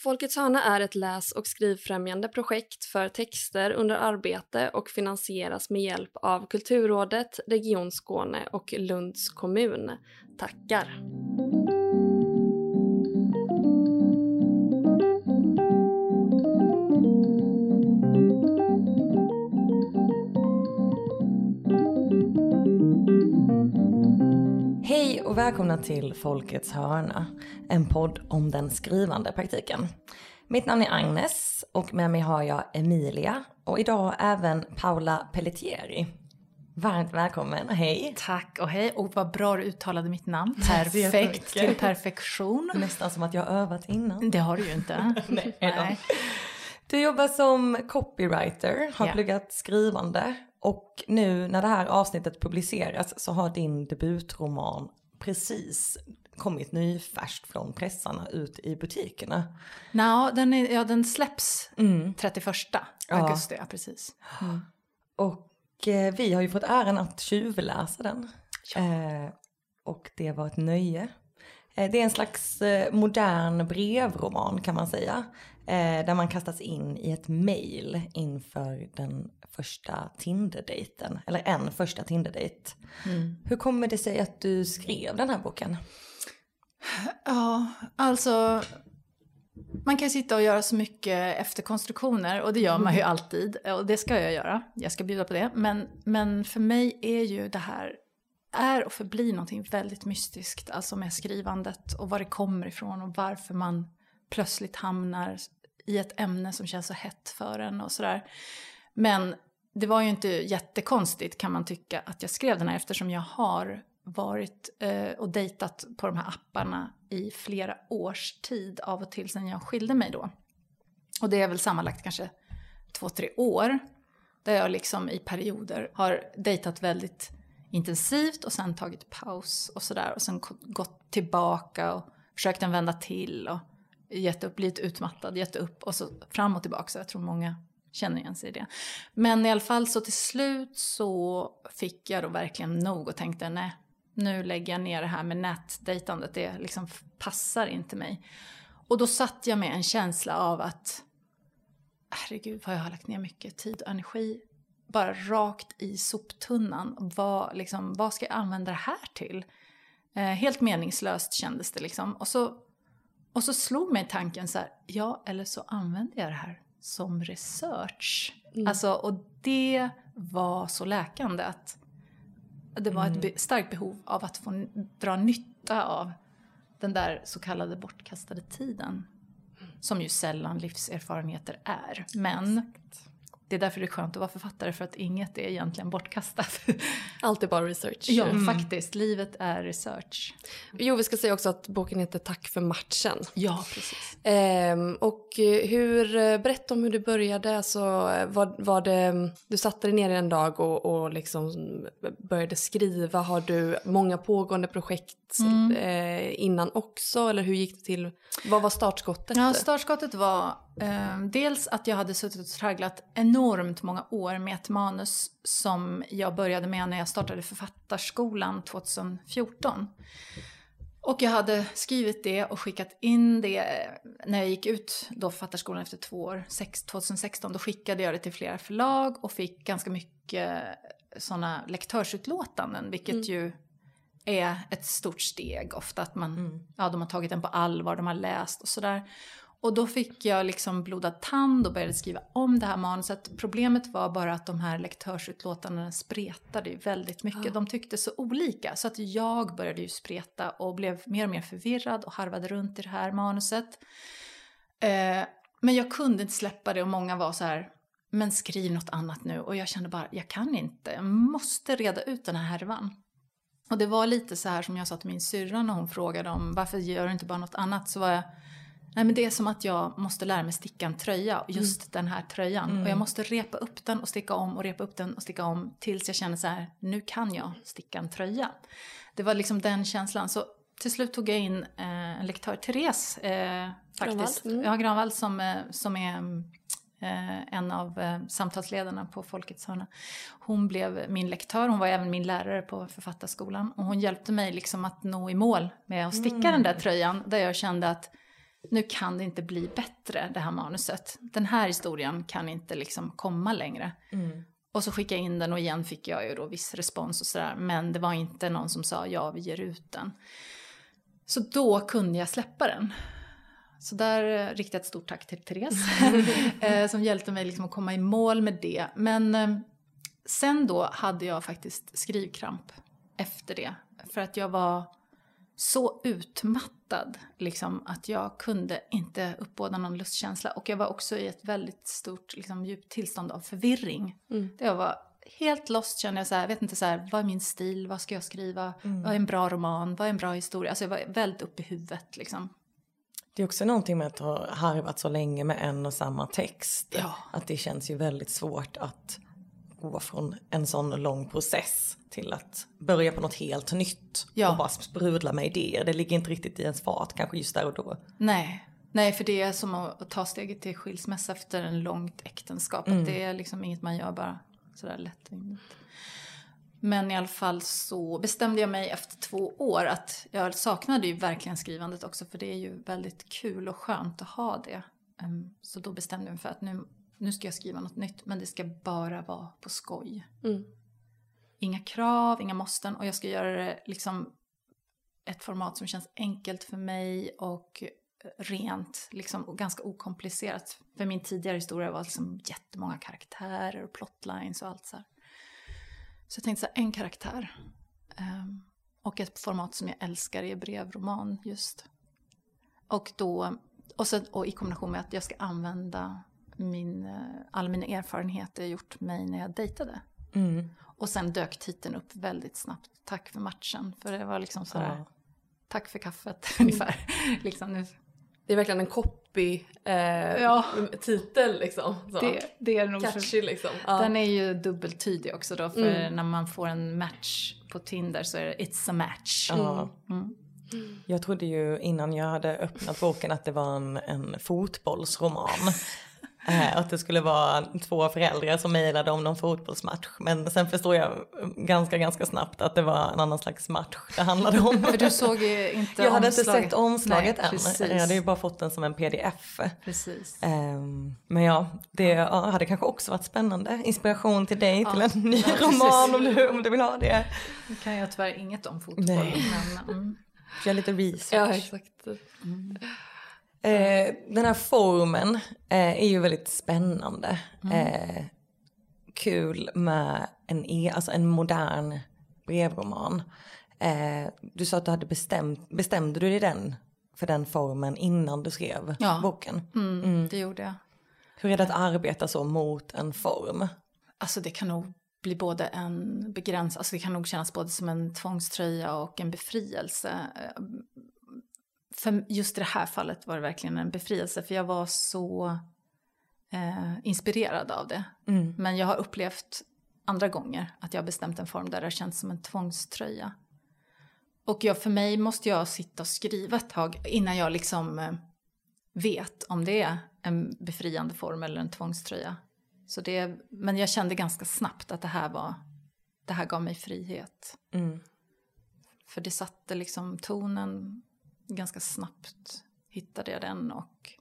Folkets hörna är ett läs och skrivfrämjande projekt för texter under arbete och finansieras med hjälp av Kulturrådet, Region Skåne och Lunds kommun. Tackar! Och välkomna till Folkets hörna, en podd om den skrivande praktiken. Mitt namn är Agnes och med mig har jag Emilia och idag även Paula Pelletieri. Varmt välkommen, hej! Tack och hej och vad bra du uttalade mitt namn. Perfekt till perfektion. Nästan som att jag har övat innan. Det har du ju inte. Nej. Nej. Du jobbar som copywriter, har Ja. pluggat skrivande och nu när det här avsnittet publiceras så har din debutroman precis kommit nyfärskt från pressarna ut i butikerna. Nå, den, är, ja, den släpps Mm. 31 augusti, ja, precis. Mm. Och eh, vi har ju fått äran att tjuvläsa den. Eh, och det var ett nöje. Eh, det är en slags eh, modern brevroman kan man säga. Eh, där man kastas in i ett mail inför den första Tinder-dejten. Eller en första Tinder-dejt. Hur kommer det sig att du skrev den här boken? Ja, alltså man kan sitta och göra så mycket efterkonstruktioner och det gör man ju alltid och det ska jag göra. Jag ska bjuda på det. Men, men för mig är ju det här, är och förblir någonting väldigt mystiskt, alltså med skrivandet och var det kommer ifrån och varför man plötsligt hamnar i ett ämne som känns så hett för en och sådär. Men det var ju inte jättekonstigt kan man tycka att jag skrev den här eftersom jag har varit eh, och dejtat på de här apparna i flera års tid av och till sedan jag skilde mig då. Och det är väl sammanlagt kanske två, tre år där jag liksom i perioder har dejtat väldigt intensivt och sen tagit paus och sådär och sen gått tillbaka och försökt en vända till och gett upp, blivit utmattad, gett upp och så fram och tillbaka. Så jag tror många känner igen sig i det. Men i alla fall så till slut så fick jag då verkligen nog och tänkte nej, nu lägger jag ner det här med nätdejtandet, det liksom passar inte mig. Och då satt jag med en känsla av att herregud vad jag har lagt ner mycket tid och energi bara rakt i soptunnan. Vad, liksom, vad ska jag använda det här till? Eh, helt meningslöst kändes det liksom. Och så, och så slog mig tanken så här, ja eller så använder jag det här som research. Alltså, och det var så läkande att det var ett be- starkt behov av att få dra nytta av den där så kallade bortkastade tiden. Som ju sällan livserfarenheter är. Men det är därför det är skönt att vara författare för att inget är egentligen bortkastat. Allt är bara research. ja, faktiskt. Livet är research. Jo, vi ska säga också att boken heter Tack för matchen. Ja, precis. Ehm, och eh, hur, eh, berätta om hur du började. Så eh, var, var det, du satte dig ner en dag och, och liksom började skriva. Har du många pågående projekt eh, innan också? Eller hur gick det till? Vad var startskottet? Ja, startskottet var dels att jag hade suttit och tragglat enormt många år med ett manus som jag började med när jag startade författarskolan 2014. Och jag hade skrivit det och skickat in det eh, när jag gick ut då författarskolan efter två år, sex- 2016. Då skickade jag det till flera förlag och fick ganska mycket sådana lektörsutlåtanden, vilket ju är ett stort steg ofta. Att man, ja, de har tagit den på allvar, de har läst och sådär. Och då fick jag liksom blodad tand och började skriva om det här manuset. Problemet var bara att de här lektörsutlåtandena spretade ju väldigt mycket. De tyckte så olika. Så att jag började ju spreta och blev mer och mer förvirrad och harvade runt i det här manuset. Eh, men jag kunde inte släppa det och många var så här, men skriv något annat nu. Och jag kände bara, jag kan inte. Jag måste reda ut den här härvan. Och det var lite så här som jag sa till min syrra när hon frågade om varför gör du inte bara något annat? Så var jag, nej men det är som att jag måste lära mig sticka en tröja, just den här tröjan. Och jag måste repa upp den och sticka om och repa upp den och sticka om tills jag känner så här, nu kan jag sticka en tröja. Det var liksom den känslan. Så till slut tog jag in eh, en lektör, Therese eh, faktiskt. Granvall, mm. Ja, Granvall som, eh, som är eh, en av eh, samtalsledarna på Folkets hörna. Hon blev min lektör, hon var även min lärare på författarskolan. Och hon hjälpte mig liksom att nå i mål med att sticka den där tröjan. Där jag kände att nu kan det inte bli bättre det här manuset. Den här historien kan inte liksom komma längre. Mm. Och så skickade jag in den och igen fick jag ju då viss respons och sådär. Men det var inte någon som sa ja, vi ger ut den. Så då kunde jag släppa den. Så där eh, riktar jag ett stort tack till Therese eh, som hjälpte mig liksom att komma i mål med det. Men eh, sen då hade jag faktiskt skrivkramp efter det. För att jag var så utmattad liksom, att jag kunde inte uppbåda någon lustkänsla. Och jag var också i ett väldigt stort, liksom, djupt tillstånd av förvirring. Mm. Det var helt lost kände jag så här, jag vet inte så här, vad är min stil, vad ska jag skriva, vad är en bra roman, vad är en bra historia? Alltså jag var väldigt uppe i huvudet liksom. Det är också någonting med att ha harvat så länge med en och samma text. Ja. Att det känns ju väldigt svårt att gå från en sån lång process till att börja på något helt nytt. Ja. Och bara sprudla med idéer. Det ligger inte riktigt i ens fart kanske just där och då. Nej. Nej, för det är som att ta steget till skilsmässa efter en långt äktenskap. Att det är liksom inget man gör bara sådär lättvindigt. Men i alla fall så bestämde jag mig efter två år att jag saknade ju verkligen skrivandet också för det är ju väldigt kul och skönt att ha det. Ehm, Så då bestämde jag mig för att nu, nu ska jag skriva något nytt men det ska bara vara på skoj. Mm. Inga krav, inga måsten och jag ska göra det liksom ett format som känns enkelt för mig och rent liksom, och ganska okomplicerat. För min tidigare historia var liksom jättemånga karaktärer och plotlines och allt så här. Så jag tänkte så här, en karaktär. Ehm, och ett format som jag älskar är brevroman just. Och då, och, så, och i kombination med att jag ska använda min, eh, alla mina erfarenheter jag gjort mig när jag dejtade. Mm. Och sen dök titeln upp väldigt snabbt. Tack för matchen. För det var liksom så här, Ja. tack för kaffet ungefär. liksom nu. Det är verkligen en copy eh, Ja. titel liksom. Så. Det, det är nog för, Catchy liksom. Ja. Den är ju dubbeltydig också då. För Mm. när man får en match på Tinder så är det it's a match. Ja. Mm. Jag trodde ju innan jag hade öppnat boken att det var en, en fotbollsroman. Eh, att det skulle vara två föräldrar som mejlade om någon fotbollsmatch. Men sen förstår jag ganska, ganska snabbt att det var en annan slags match det handlade om. För du såg ju inte jag hade inte sett omslaget Nej, än. Precis. Jag hade ju bara fått den som en pdf. precis. Ehm, men ja, det ja, hade kanske också varit spännande. Inspiration till dig till en ny ja, roman om du, om du vill ha det. Nu kan jag tyvärr inget om fotboll. Nej. Men, mm. Gör lite research. ja, exakt. Eh, den här formen eh, är ju väldigt spännande. Eh, kul med en, e, alltså en modern brevroman. Eh, du sa att du hade bestämt, bestämde du dig den för den formen innan du skrev Ja. boken? Mm, det gjorde jag. Hur är det att arbeta så mot en form? Alltså det kan nog bli både en begräns, alltså det kan nog kännas både som en tvångströja och en befrielse. För just det här fallet var det verkligen en befrielse för jag var så eh, inspirerad av det. Mm. Men jag har upplevt andra gånger att jag har bestämt en form där det har känts som en tvångströja. Och jag, för mig måste jag sitta och skriva ett tag innan jag liksom eh, vet om det är en befriande form eller en tvångströja. Så det, men jag kände ganska snabbt att det här var, det här gav mig frihet. Mm. För det satte liksom tonen ganska snabbt hittade jag den och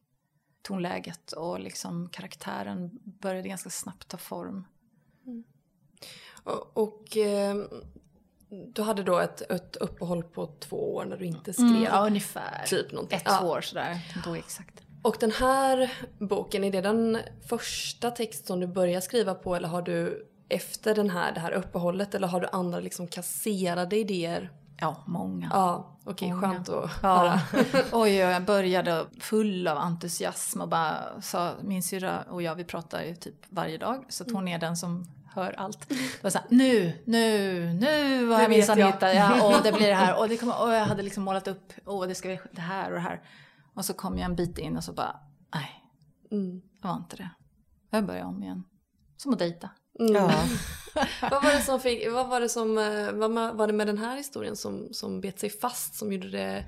tonläget och liksom karaktären började ganska snabbt ta form. Och, och eh, du hade då ett, ett uppehåll på två år när du inte skrev. Mm, ja, ungefär. Typ någonting. Ett Ja. år sådär, då exakt. Och den här boken, är det den första text som du börjar skriva på eller har du efter den här, det här uppehållet eller har du andra liksom kasserade idéer? Ja, många. Ja, okej, Många. skönt att Ja. höra. Oj, jag började full av entusiasm och bara sa, min syrra och jag vi pratar ju typ varje dag så att hon är den som hör allt. Det var så här, nu, nu, nu har jag minsann hittat, ja, och det blir det här och, det kommer, och jag hade liksom målat upp, åh det ska bli det här och det här. Och så kom jag en bit in och så bara, nej, Mm. det var inte det. Jag började om igen. Som att dejta. Mm. Ja. vad var det som fick, vad var det som, eh, vad var det med den här historien som, som bet sig fast som gjorde det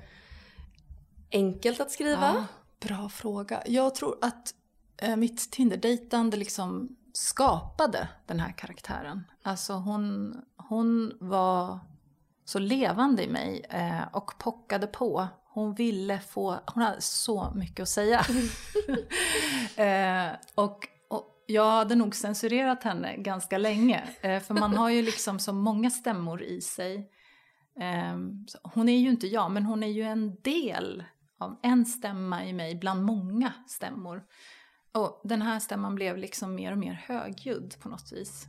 enkelt att skriva? Ja, bra fråga. Jag tror att eh, mitt Tinder-dejtande liksom skapade den här karaktären. Alltså hon, hon var så levande i mig eh, och pockade på. hon ville få, hon hade så mycket att säga. eh, och jag hade nog censurerat henne ganska länge, eh, för man har ju liksom så många stämmor i sig. Eh, hon är ju inte jag, men hon är ju en del av en stämma i mig bland många stämmor. Och den här stämman blev liksom mer och mer högljudd på något vis.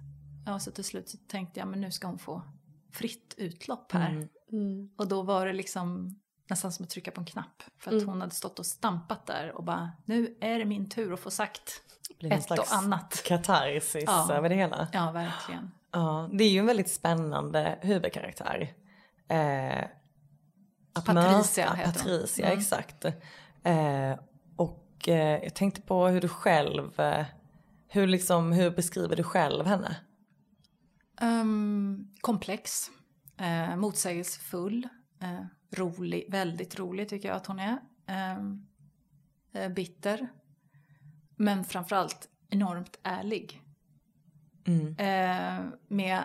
Och så till slut så tänkte jag, men nu ska hon få fritt utlopp här. Mm. Mm. Och då var det liksom nästan som att trycka på en knapp. För att mm. hon hade stått och stampat där och bara, nu är det min tur att få sagt ett och annat. katarsis ja. över det hela. Ja, verkligen. Ja, det är ju en väldigt spännande huvudkaraktär. Eh, Patricia möta, heter Patricia, mm. exakt. Eh, och eh, jag tänkte på hur du själv, eh, hur, liksom, hur beskriver du själv henne? Um, komplex, eh, motsägelsefull, eh, rolig, väldigt rolig tycker jag att hon är. Ehm, eh, bitter, men framförallt enormt ärlig. Mm. Eh, med,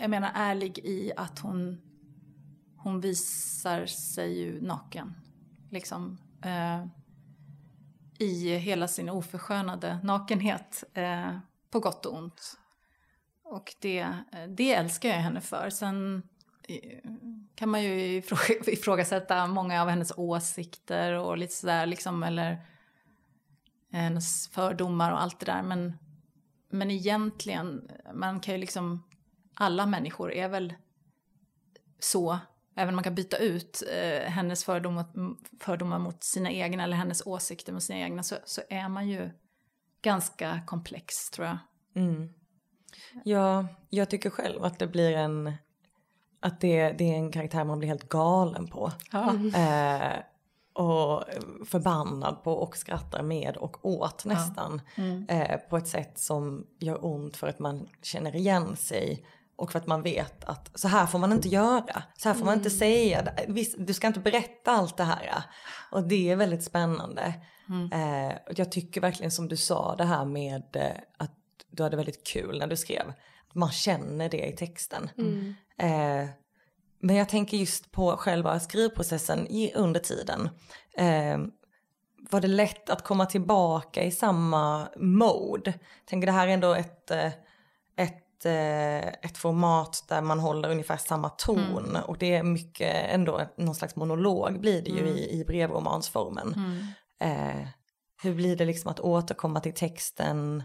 jag menar ärlig i att hon, hon visar sig ju naken. Liksom. Eh, I hela sin oförskönade nakenhet. Eh, på gott och ont. Och det, det älskar jag henne för. Sen kan man ju ifrågasätta många av hennes åsikter och lite sådär liksom, eller hennes fördomar och allt det där. Men, men egentligen, man kan ju liksom, alla människor är väl så, även om man kan byta ut eh, hennes fördomar, fördomar mot sina egna eller hennes åsikter mot sina egna, så, så är man ju ganska komplex tror jag. Mm. Ja, jag tycker själv att det blir en att det, det är en karaktär man blir helt galen på. Ja. Eh, och förbannad på och skrattar med och åt nästan. Ja. Mm. Eh, på ett sätt som gör ont för att man känner igen sig. Och för att man vet att så här får man inte göra. Så här får mm. man inte mm. säga. Du ska inte berätta allt det här. Och det är väldigt spännande. Mm. Eh, jag tycker verkligen som du sa det här med eh, att du hade väldigt kul när du skrev. Man känner det i texten. Mm. Eh, men jag tänker just på själva skrivprocessen i, under tiden. Eh, var det lätt att komma tillbaka i samma mode? Jag tänker det här är ändå ett, eh, ett, eh, ett format där man håller ungefär samma ton mm. och det är mycket ändå någon slags monolog blir det ju mm. i, i brevromansformen. Mm. Eh, hur blir det liksom att återkomma till texten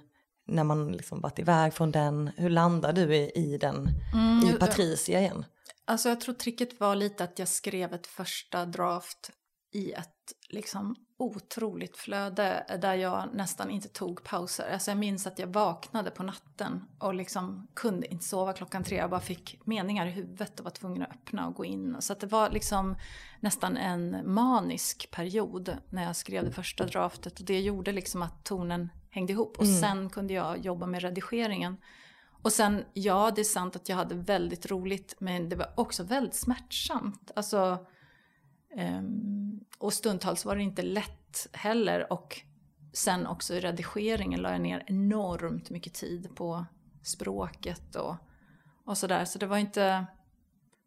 när man liksom varit iväg från den? Hur landar du i, i den, mm, i Patricia igen? Alltså jag tror tricket var lite att jag skrev ett första draft i ett liksom otroligt flöde där jag nästan inte tog pauser. Alltså jag minns att jag vaknade på natten och liksom kunde inte sova klockan tre. Jag bara fick meningar i huvudet och var tvungen att öppna och gå in. Så det var liksom nästan en manisk period när jag skrev det första draftet. Och det gjorde liksom att tonen hängde ihop. Och mm. sen kunde jag jobba med redigeringen. Och sen, ja det är sant att jag hade väldigt roligt men det var också väldigt smärtsamt. Alltså, um, och stundtals var det inte lätt heller. Och sen också i redigeringen la jag ner enormt mycket tid på språket och, och sådär. Så det var inte...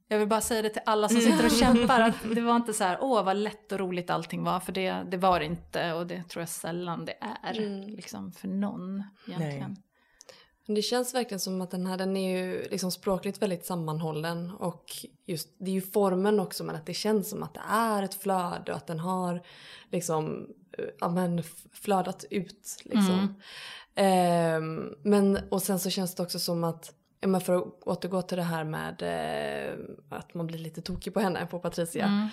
Jag vill bara säga det till alla som sitter och kämpar. Att det var inte så här, åh vad lätt och roligt allting var. För det, det var det inte och det tror jag sällan det är. Mm. Liksom för någon egentligen. Nej. Det känns verkligen som att den här den är ju liksom språkligt väldigt sammanhållen och just det är ju formen också men att det känns som att det är ett flöde och att den har liksom ja, men flödat ut liksom. Mm. Eh, men och sen så känns det också som att ja, men för att återgå till det här med eh, att man blir lite tokig på henne, på Patricia. Mm.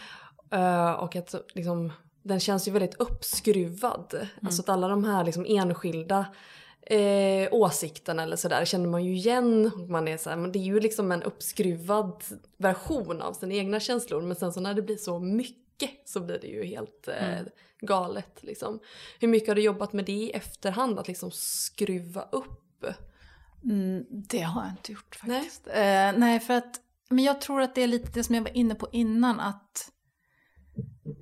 Eh, och att liksom, den känns ju väldigt uppskruvad. Mm. Alltså att alla de här liksom enskilda eh, åsikten eller sådär känner man ju igen. Man är så här, men det är ju liksom en uppskruvad version av sina egna känslor men sen så när det blir så mycket så blir det ju helt eh, mm. galet. Liksom. Hur mycket har du jobbat med det i efterhand, att liksom skruva upp? Mm, det har jag inte gjort faktiskt. Nej, eh, nej för att men jag tror att det är lite det som jag var inne på innan att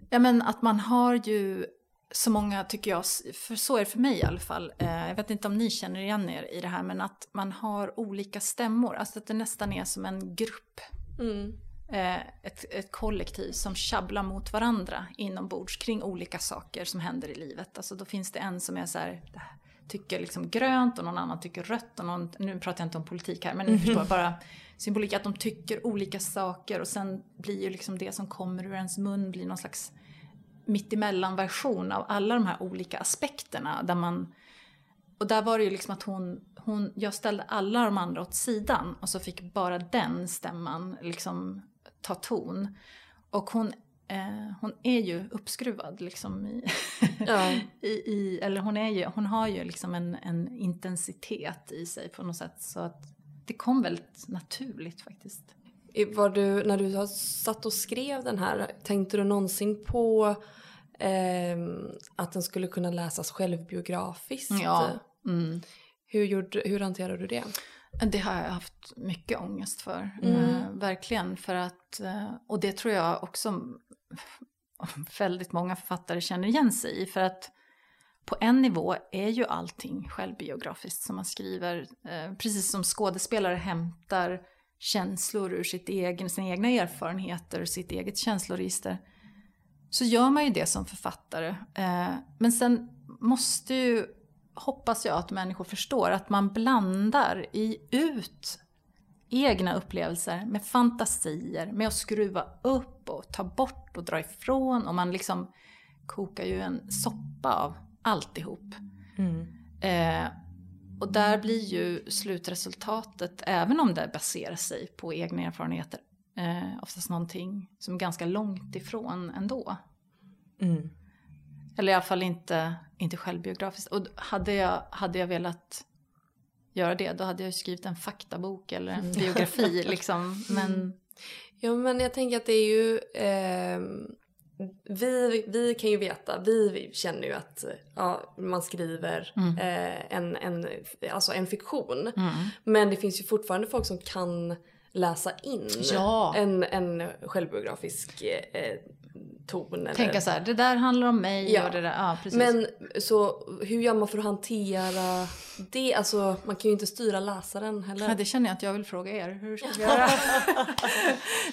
Ja men att man har ju så många, tycker jag, för så är det för mig i alla fall, eh, jag vet inte om ni känner igen er i det här, men att man har olika stämmor, alltså att det nästan är som en grupp. Mm. eh, ett, ett kollektiv som tjabblar mot varandra inombords kring olika saker som händer i livet. Alltså då finns det en som är så här, tycker liksom grönt och någon annan tycker rött och någon, nu pratar jag inte om politik här men ni förstår bara symbolik att de tycker olika saker och sen blir ju liksom det som kommer ur ens mun blir någon slags mittemellan version av alla de här olika aspekterna där man och där var det ju liksom att hon, hon, jag ställde alla de andra åt sidan och så fick bara den stämman liksom ta ton. Och hon, eh, hon är ju uppskruvad liksom i, Ja. i, i eller hon, är ju, hon har ju liksom en, en intensitet i sig på något sätt så att det kom väldigt naturligt faktiskt. Var du, när du har satt och skrev den här, tänkte du någonsin på ehm, att den skulle kunna läsas självbiografiskt? Ja. Mm. Hur, gjorde, hur hanterade du det? Det har jag haft mycket ångest för. Mm. Eh, verkligen. För att, eh, och det tror jag också väldigt många författare känner igen sig i. För att på en nivå är ju allting självbiografiskt som man skriver. Eh, precis som skådespelare hämtar känslor ur sitt egen, sina egna erfarenheter, sitt eget känsloregister. Så gör man ju det som författare. Eh, men sen måste ju hoppas jag att människor förstår att man blandar i ut egna upplevelser med fantasier, med att skruva upp och ta bort och dra ifrån och man liksom kokar ju en soppa av alltihop. Mm. Eh, och där blir ju slutresultatet, även om det baserar sig på egna erfarenheter, eh, oftast någonting som är ganska långt ifrån ändå. Mm. Eller i alla fall inte, inte självbiografiskt. Och hade jag, hade jag velat göra det, då hade jag skrivit en faktabok eller en biografi liksom. Men Ja men jag tänker att det är ju ehm, vi, vi kan ju veta, vi känner ju att ja, man skriver Mm. eh, en, en, alltså en fiktion. mm. Men det finns ju fortfarande folk som kan läsa in Ja. en, en självbiografisk eh, ton. Eller... tänka så här, det där handlar om mig Ja. och det där, ja precis. Men så hur gör man för att hantera det? Alltså man kan ju inte styra läsaren heller. Ja, det känner jag att jag vill fråga er. Hur ska vi göra?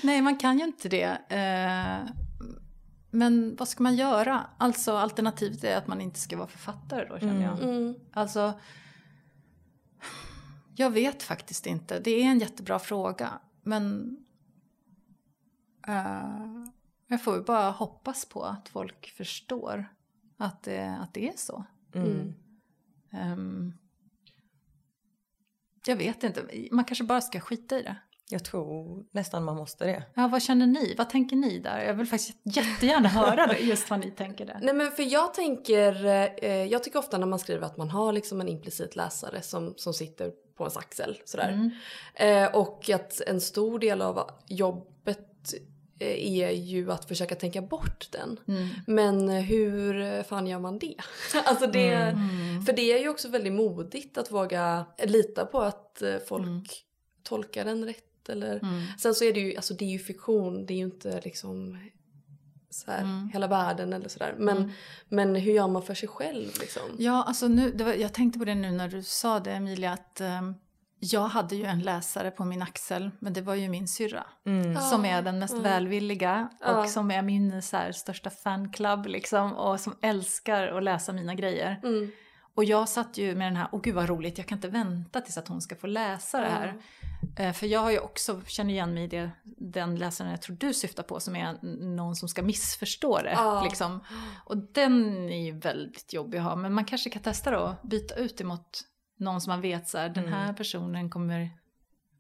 Nej, man kan ju inte det. Eh, Men vad ska man göra? Alltså alternativet är att man inte ska vara författare då känner jag. Mm. Alltså, jag vet faktiskt inte. Det är en jättebra fråga. Men eh, jag får ju bara hoppas på att folk förstår att det, att det är så. Mm. Ehm, jag vet inte, man kanske bara ska skita i det. Jag tror nästan man måste det. Ja, vad känner ni? Vad tänker ni där? Jag vill faktiskt jättegärna höra just vad ni tänker där. Nej men för jag tänker, eh, jag tycker ofta när man skriver att man har liksom en implicit läsare som, som sitter på ens axel sådär. Mm. Eh, och att en stor del av jobbet eh, är ju att försöka tänka bort den. Mm. Men hur fan gör man det? alltså det Mm. För det är ju också väldigt modigt att våga lita på att eh, folk Mm. tolkar den rätt. Eller... Mm. Sen så är det ju, alltså det är ju fiktion, det är ju inte liksom så här, Mm. hela världen eller sådär. Men, Mm. men hur gör man för sig själv liksom? Ja, alltså nu, det var, jag tänkte på det nu när du sa det Emilia, att ehm, jag hade ju en läsare på min axel, men det var ju min syrra. Mm. Ja. Som är den mest Mm. välvilliga och Ja. som är min så här, största fanclub liksom och som älskar att läsa mina grejer. Mm. Och jag satt ju med den här, åh gud vad roligt, jag kan inte vänta tills att hon ska få läsa det här. Eh, För jag har ju också, känner igen mig i det, den läsaren jag tror du syftar på som är någon som ska missförstå det. Ja. Liksom. Och den är ju väldigt jobbig att ha, men man kanske kan testa då, byta ut emot någon som man vet så här, den här personen kommer,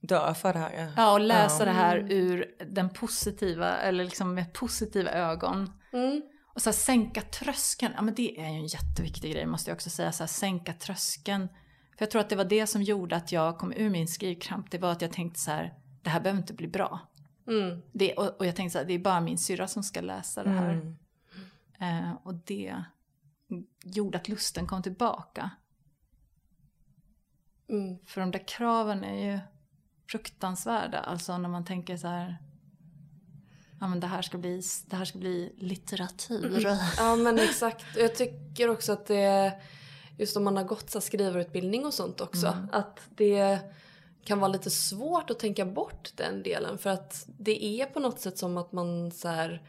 Dö för det här. Ja. ja och läsa det här ur den positiva, eller liksom med positiva ögon. Mm. Och så här, sänka tröskeln, ja men det är ju en jätteviktig grej måste jag också säga. Så här, sänka tröskeln. För jag tror att det var det som gjorde att jag kom ur min skrivkramp. Det var att jag tänkte så här, det här behöver inte bli bra. Mm. Det, och, och jag tänkte så här, det är bara min syrra som ska läsa det här. Mm. Eh, och det gjorde att lusten kom tillbaka. Mm. För de där kraven är ju fruktansvärda. Alltså när man tänker så här, ja men det här ska bli, det här ska bli litteratur. Ja men exakt. Jag tycker också att det, just om man har gått så skrivarutbildning och sånt också, Mm. att det kan vara lite svårt att tänka bort den delen för att det är på något sätt som att man så här,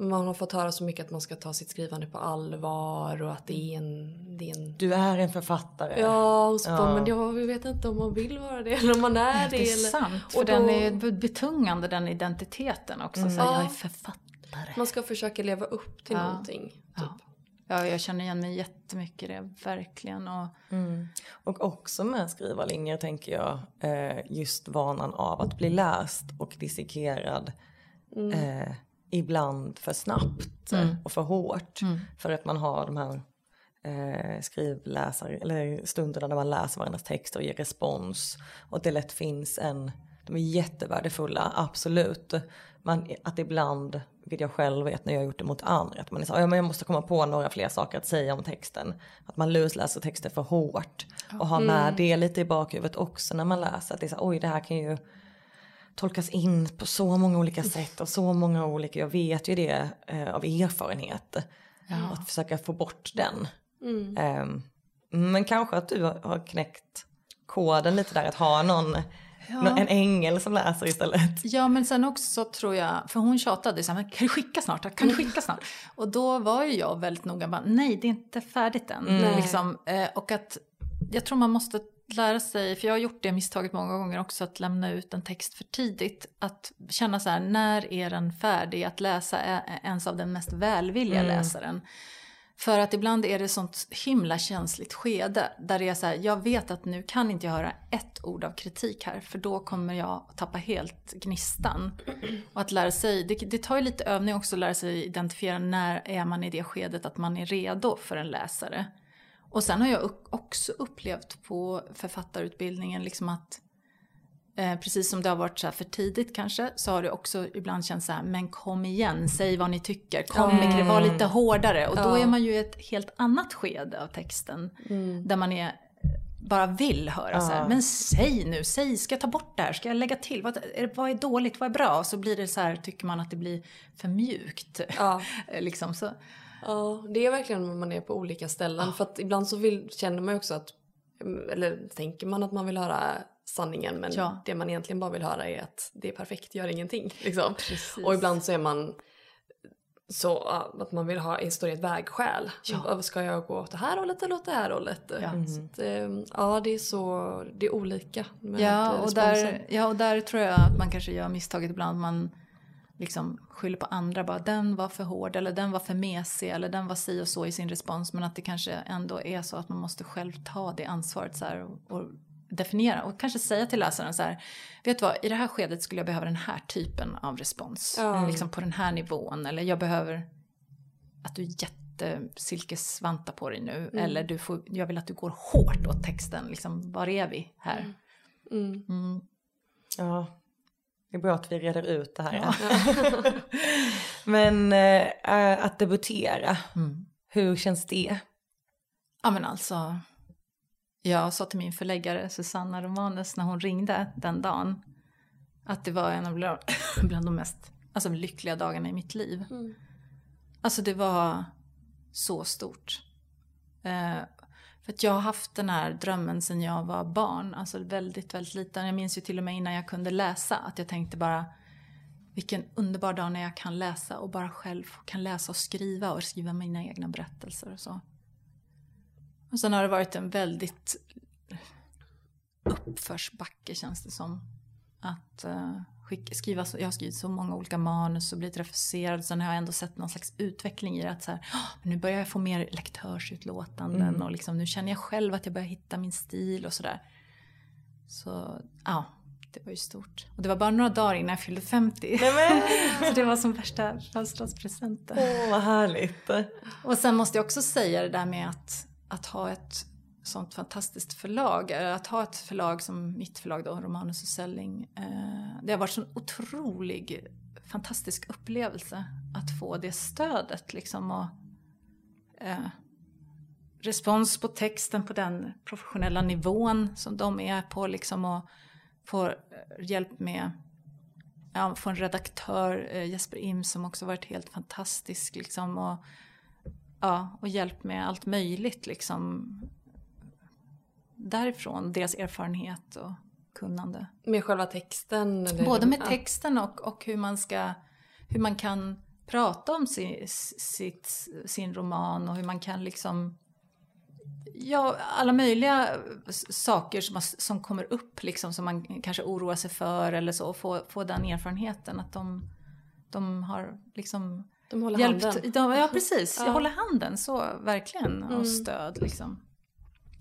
man har fått höra så mycket att man ska ta sitt skrivande på allvar och att det är en... Det är en... Du är en författare. Ja, och så ja. men jag vet inte om man vill vara det eller om man är det. Det är eller... sant, för och då... den är betungande den identiteten också. Mm. Så ja. jag är författare. Man ska försöka leva upp till ja. någonting. Typ. Ja. Ja, jag känner igen mig jättemycket i det, verkligen. Och, mm. och också med skrivarlinjer tänker jag, eh, just vanan av att bli läst och dissekerad. Mm. Eh, ibland för snabbt mm. och för hårt. Mm. För att man har de här eh, skrivläsare, eller stunderna där man läser varandras texter och ger respons. Och att det lätt finns en, de är jättevärdefulla, absolut. Men att ibland, vilket jag själv vet när jag har gjort det mot andra, att man är så, ja, men jag måste komma på några fler saker att säga om texten. Att man lusläser texter för hårt. Och har med mm. det lite i bakhuvudet också när man läser. Att det är så, oj det här kan ju tolkas in på så många olika sätt och så många olika, jag vet ju det eh, av erfarenhet. Ja. Att försöka få bort den. Mm. Eh, men kanske att du har knäckt koden lite där, att ha någon Ja. En ängel som läser istället. Ja men sen också tror jag, för hon tjatade så här, kan du skicka snart? Kan du skicka snart? Och då var ju jag väldigt noga med, nej det är inte färdigt än. Mm. Liksom, eh, och att jag tror man måste lära sig, för jag har gjort det misstaget många gånger också, att lämna ut en text för tidigt. Att känna så här, när är den färdig att läsa ens av den mest välvilliga mm. läsaren? För att ibland är det sånt himla känsligt skede där det är så här, jag vet att nu kan inte jag höra ett ord av kritik här för då kommer jag tappa helt gnistan. Och att lära sig, det, det tar ju lite övning också att lära sig identifiera när är man i det skedet att man är redo för en läsare. Och sen har jag också upplevt på författarutbildningen liksom att eh, precis som det har varit så för tidigt kanske så har det också ibland känts så här, men kom igen, säg vad ni tycker, kom mm. med var lite hårdare. Och då är man ju i ett helt annat skede av texten mm. där man är bara vill höra ja. så här, men säg nu, säg, ska jag ta bort det här, ska jag lägga till, vad är, vad är dåligt, vad är bra? Och så blir det så här, tycker man att det blir för mjukt. Ja. liksom så. Ja, det är verkligen när man är på olika ställen. Ja. För att ibland så vill, känner man ju också att, eller tänker man att man vill höra sanningen men ja. det man egentligen bara vill höra är att det är perfekt, gör ingenting. Liksom. Och ibland så är man så att man vill ha historia ett vägskäl. Ja. Ska jag gå åt det här hållet eller åt det här hållet? Ja, mm. att, ehm, ja det är så, det är olika. ja, och där, ja och där tror jag att man kanske gör misstaget ibland. Man liksom skyller på andra, bara den var för hård eller den var för mesig eller den var si och så i sin respons. Men att det kanske ändå är så att man måste själv ta det ansvaret så här, och, och definiera och kanske säga till läsaren så här, vet du vad, i det här skedet skulle jag behöva den här typen av respons. Mm. Liksom på den här nivån eller jag behöver att du jättesilkesvantar på dig nu mm. eller du får, jag vill att du går hårt åt texten, liksom var är vi här? Mm. mm. Ja, det är bra att vi reder ut det här. Ja. men äh, att debutera, mm. hur känns det? Ja men alltså, jag sa till min förläggare Susanna Romanus när hon ringde den dagen att det var en av bland de mest alltså, lyckliga dagarna i mitt liv. Mm. Alltså det var så stort. Eh, för att jag har haft den här drömmen sedan jag var barn, alltså väldigt, väldigt liten. Jag minns ju till och med innan jag kunde läsa att jag tänkte bara vilken underbar dag när jag kan läsa och bara själv kan läsa och skriva och skriva mina egna berättelser och så. Och sen har det varit en väldigt uppförsbacke känns det som. Att uh, skicka, skriva, jag har skrivit så många olika manus och blivit refuserad. Sen har jag ändå sett någon slags utveckling i det. Att så här, nu börjar jag få mer lektörsutlåtanden mm. och liksom, nu känner jag själv att jag börjar hitta min stil och sådär. Så ja, det var ju stort. Och det var bara några dagar innan jag fyllde 50. så det var som värsta födelsedagspresenten. Åh, oh, vad härligt. Och sen måste jag också säga det där med att att ha ett sånt fantastiskt förlag, eh, att ha ett förlag som mitt förlag då, Romanus och Selling. Eh, det har varit en otrolig, fantastisk upplevelse att få det stödet liksom och eh, respons på texten på den professionella nivån som de är på liksom och få hjälp med ja, få en redaktör, eh, Jesper Im, som också varit helt fantastisk liksom och Ja, och hjälp med allt möjligt liksom därifrån, deras erfarenhet och kunnande. Med själva texten? Eller? Både med texten och, och hur, man ska, hur man kan prata om sin, sitt, sin roman och hur man kan liksom... Ja, alla möjliga saker som, som kommer upp liksom som man kanske oroar sig för eller så. och Få, få den erfarenheten att de, de har liksom De håller hjälpt. handen. De, ja, precis. Ja. Jag håller handen så verkligen. Mm. Och stöd liksom.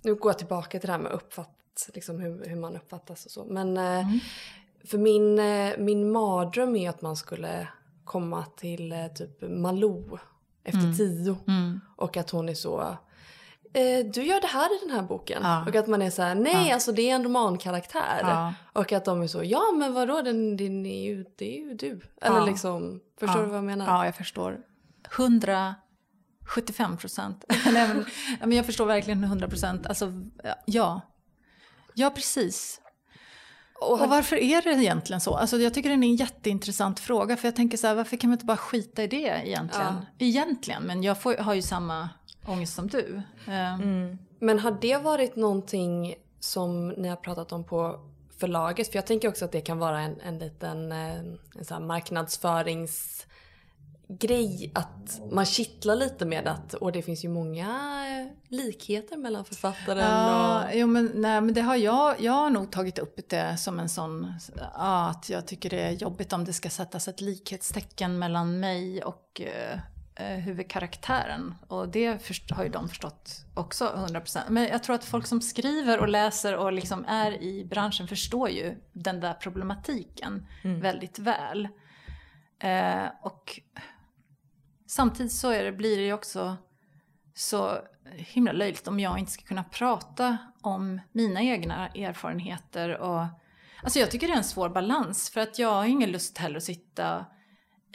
Nu går jag tillbaka till det här med uppfatt, liksom hur, hur man uppfattas och så. Men eh, Mm. för min, eh, min mardröm är att man skulle komma till eh, typ Malou efter Mm. tio. Mm. Och att hon är så, eh, du gör det här i den här boken. Ja. Och att man är så här, nej Ja. alltså det är en romankaraktär. Ja. Och att de är så, ja men vadå, den, den är ju, det är ju du. Eller liksom, förstår du vad jag menar? Ja, jag förstår. 175 procent. Men, ja, jag förstår verkligen 100 procent. Alltså, ja. Ja, precis. Och, Och varför är det egentligen så? Alltså, jag tycker det är en jätteintressant fråga. För jag tänker så här, varför kan man inte bara skita i det egentligen? Egentligen, men jag får, har ju samma ångest som du. Eh, Mm. Men har det varit någonting som ni har pratat om på förlaget? För jag tänker också att det kan vara en, en liten eh, en sån här marknadsföringsgrej. Att man kittlar lite med att och det finns ju många likheter mellan författaren Ja, och... jo, men, nej, men det har jag, jag har nog tagit upp det som en sån, ja, att jag tycker det är jobbigt om det ska sättas ett likhetstecken mellan mig och eh, eh, huvudkaraktären. Och det först, har ju de förstått också 100%. Men jag tror att folk som skriver och läser och liksom är i branschen förstår ju den där problematiken väldigt väl. Eh, och samtidigt så det, blir det ju också så himla löjligt om jag inte ska kunna prata om mina egna erfarenheter. Och, alltså jag tycker det är en svår balans för att jag har ingen lust heller att sitta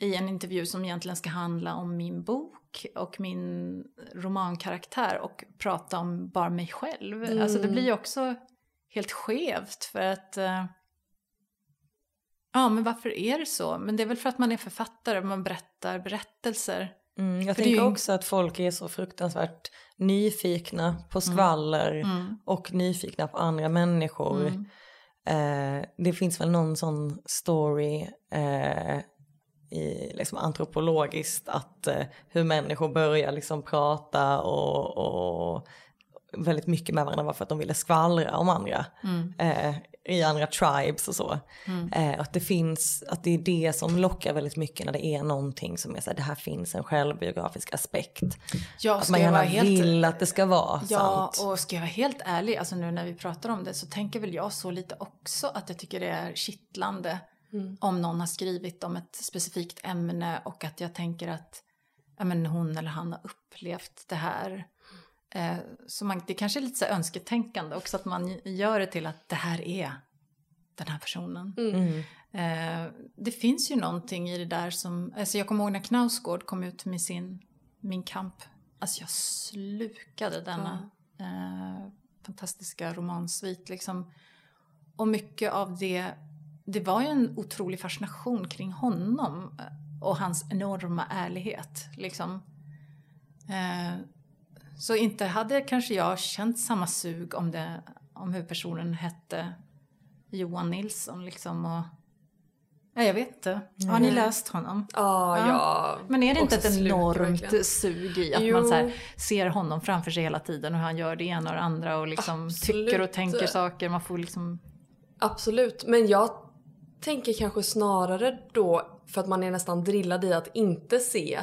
i en intervju som egentligen ska handla om min bok och min romankaraktär och prata om bara mig själv. Alltså det blir ju också helt skevt för att eh, Ja, men varför är det så? Men det är väl för att man är författare och man berättar berättelser. Mm, jag För tänker ju- också att folk är så fruktansvärt nyfikna på skvaller Mm. och nyfikna på andra människor. Mm. Eh, det finns väl någon sån story eh, i, liksom antropologiskt att eh, hur människor börjar liksom prata och, och väldigt mycket med varandra var för att de ville skvallra om andra. Mm. Eh, I andra tribes och så. Eh, att det finns, att det är det som lockar väldigt mycket när det är någonting som är så här, det här finns en självbiografisk aspekt. Ja, Att man jag gärna helt... vill att det ska vara Ja, sant. och ska jag vara helt ärlig, alltså nu när vi pratar om det så tänker väl jag så lite också att jag tycker det är kittlande om någon har skrivit om ett specifikt ämne och att jag tänker att ja, men hon eller han har upplevt det här. Eh, så man, det kanske är lite så önsketänkande också att man gör det till att det här är den här personen. Mm. Eh, det finns ju någonting i det där som, alltså jag kommer ihåg när Knausgård kom ut med sin Min kamp. Alltså jag slukade denna eh, fantastiska romansvit liksom. Och mycket av det, det var ju en otrolig fascination kring honom och hans enorma ärlighet liksom. Så inte hade kanske jag känt samma sug om, det, om huvudpersonen hette Johan Nilsson liksom. Och, ja, jag vet inte. Har ni läst honom? Ja, Ja. ja. Men är det inte ett enormt verkligen. sug i att Jo. man så här, ser honom framför sig hela tiden och hur han gör det ena och det andra och liksom Absolut. tycker och tänker saker. Man får liksom... Absolut, men jag tänker kanske snarare då för att man är nästan drillad i att inte se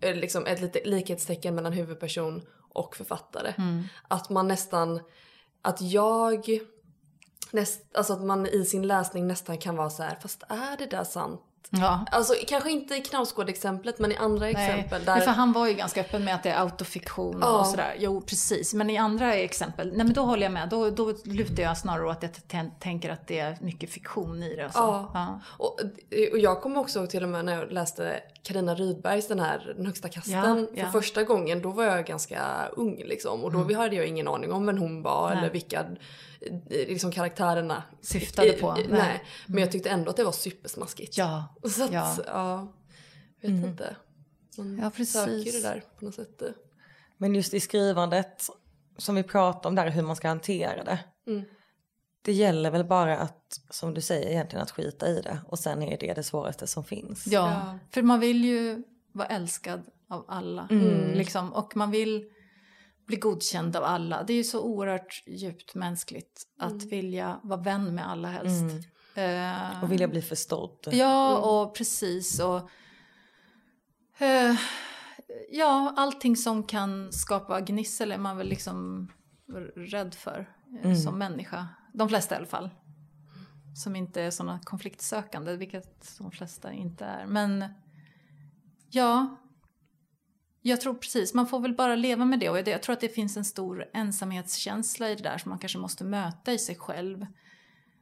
eh, liksom ett litet likhetstecken mellan huvudperson och författare. Att man nästan, att jag, näst, alltså att man i sin läsning nästan kan vara så här, fast är det där sant? Ja. Alltså kanske inte i Knausgård-exemplet men i andra exempel Nej, där... för han var ju ganska öppen med att det är autofiktion Ja. och sådär. Jo, precis. Men i andra exempel, nej men då håller jag med. Då, då lutar jag snarare åt att jag tänker att det är mycket fiktion i det. och så. Ja. Ja. Och, och jag kommer också ihåg till och med när jag läste Karina Rydbergs den här Den högsta kasten Ja, för ja. Mm. första gången. Då var jag ganska ung liksom och då hade jag ingen aning om vem hon var Nej. eller vilka eh, liksom karaktärerna Syftade på. Nej. Nej. nej. Men jag tyckte ändå att det var supersmaskigt. Ja, Så att, ja. ja. vet inte. Man Ja, precis. söker det där på något sätt. Men just i skrivandet som vi pratar om där hur man ska hantera det. Mm. Det gäller väl bara att, som du säger egentligen, att skita i det. Och sen är det det svåraste som finns. Ja, Ja. för man vill ju vara älskad av alla. Mm. Liksom. Och man vill bli godkänd av alla. Det är ju så oerhört djupt mänskligt att vilja vara vän med alla helst. Mm. Eh, Och vilja bli förstådd. Ja, och precis. Och, eh, ja, allting som kan skapa gnissel är man väl liksom rädd för eh, Mm. som människa. De flesta i alla fall. Som inte är sådana konfliktsökande, vilket de flesta inte är. Men ja, jag tror precis, man får väl bara leva med det. Och jag tror att det finns en stor ensamhetskänsla i det där som man kanske måste möta i sig själv.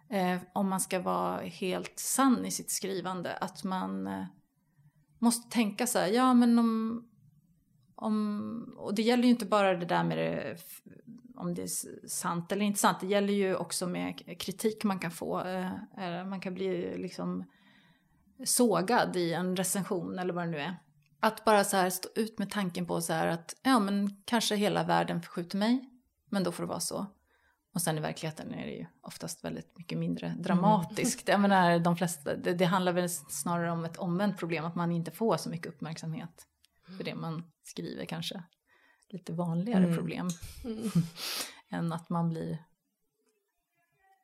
Eh, om man ska vara helt sann i sitt skrivande. Att man eh, måste tänka så här, ja men om, om... Och det gäller ju inte bara det där med det, om det är sant eller inte sant. Det gäller ju också med kritik man kan få. Eh, man kan bli liksom sågad i en recension eller vad det nu är. Att bara så här stå ut med tanken på så här att ja men kanske hela världen förskjuter mig. Men då får det vara så. Och sen i verkligheten är det ju oftast väldigt mycket mindre dramatiskt. Jag menar, de flesta, det, det handlar väl snarare om ett omvänt problem, att man inte får så mycket uppmärksamhet för det man skriver kanske. Lite vanligare Mm. problem än att man blir...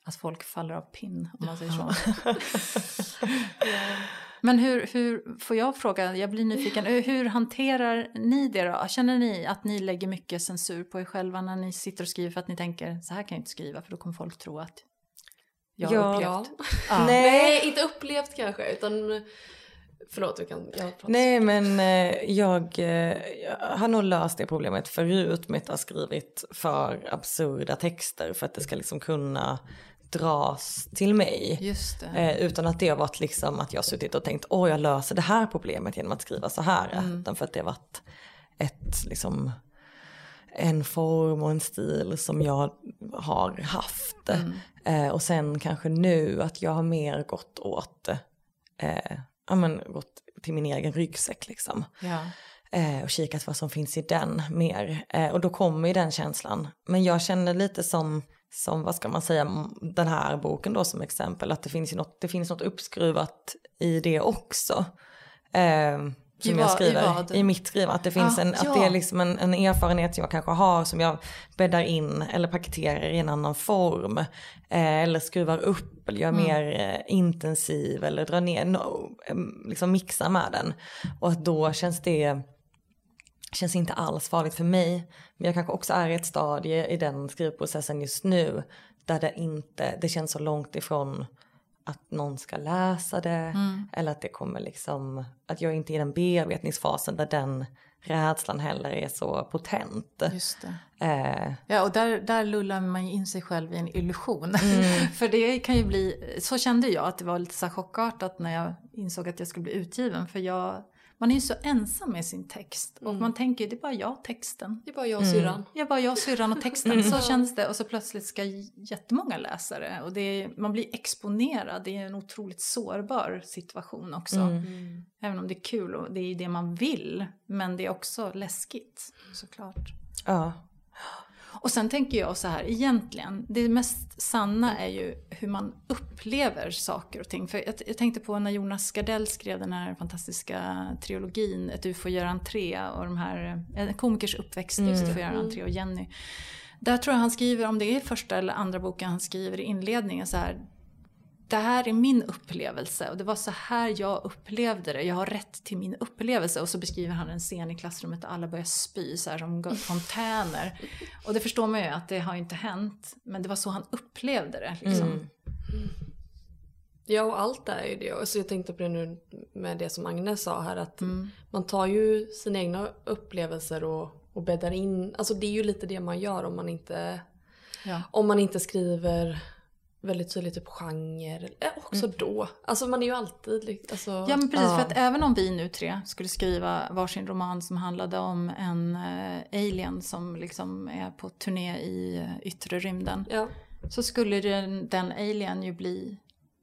Att folk faller av pinn, om man säger så. Men hur, hur, får jag fråga, jag blir nyfiken, hur, hanterar ni det då? Känner ni att ni lägger mycket censur på er själva när ni sitter och skriver för att ni tänker så här kan jag inte skriva för då kommer folk tro att jag har Ja. upplevt. Ja. Ja. Nej, inte upplevt kanske, utan... Förlåt, du kan... Nej men eh, jag, eh, jag har nog löst det problemet förut med att ha skrivit för absurda texter för att det ska liksom kunna dras till mig. Just det. Eh, utan att det har varit liksom att jag har suttit och tänkt åh jag löser det här problemet genom att skriva så här. Utan för att det har varit ett liksom en form och en stil som jag har haft. Eh, och sen kanske nu att jag har mer gått åt, eh, ja men gått till min egen ryggsäck liksom. Ja. Eh, och kikat vad som finns i den mer. Eh, och då kommer ju den känslan. Men jag känner lite som, som, vad ska man säga, den här boken då som exempel. Att det finns, något, det finns något uppskruvat i det också. Eh, som I jag i skriver, vad? i mitt skrivande. Att det finns Ah, en, ja. att det är liksom en, en erfarenhet som jag kanske har som jag bäddar in eller paketerar i en annan form. Eh, eller skruvar upp eller gör Mm. mer eh, intensiv eller drar ner, no, liksom mixar med den. Och att då känns det känns inte alls farligt för mig. Men jag kanske också är i ett stadie i den skrivprocessen just nu där det inte, det känns så långt ifrån att någon ska läsa det Mm. eller att det kommer liksom, att jag inte är i den bearbetningsfasen där den rädslan heller är så potent. Just det. Eh, Ja, och där, där lullar man ju in sig själv i en illusion. För det kan ju bli, så kände jag att det var lite så chockartat när jag insåg att jag skulle bli utgiven. För jag, man är ju så ensam med sin text. Och man tänker ju, det är bara jag och texten. Det är bara jag och syrran. Jag är bara jag, syrran och texten. Så kändes det. Och så plötsligt ska jättemånga läsa det. Och det är, man blir exponerad. Det är en otroligt sårbar situation också. Mm. Även om det är kul och det är det man vill. Men det är också läskigt såklart. ja. Och sen tänker jag så här, egentligen, det mest sanna är ju hur man upplever saker och ting. För jag, jag tänkte på när Jonas Gardell skrev den här fantastiska trilogin Ett UFO gör entré och de här, en komikers uppväxt, just UFO gör entré och Jenny. Där tror jag han skriver, om det är första eller andra boken han skriver i inledningen så här, det här är min upplevelse och det var så här jag upplevde det. Jag har rätt till min upplevelse. Och så beskriver han en scen i klassrummet där alla börjar spy så här som fontäner. Och det förstår man ju att det har inte hänt. Men det var så han upplevde det. Liksom. Mm. Ja, och allt är ju det. Alltså jag tänkte på det nu med det som Agnes sa här att Mm. man tar ju sina egna upplevelser och, och bäddar in. Alltså det är ju lite det man gör om man inte, Ja. om man inte skriver väldigt tydligt typ genre. Eh, också då. Alltså man är ju alltid alltså, Ja men precis, Ja. för att även om vi nu tre skulle skriva varsin roman som handlade om en eh, alien som liksom är på turné i eh, yttre rymden. ja, Så skulle den, den alien ju bli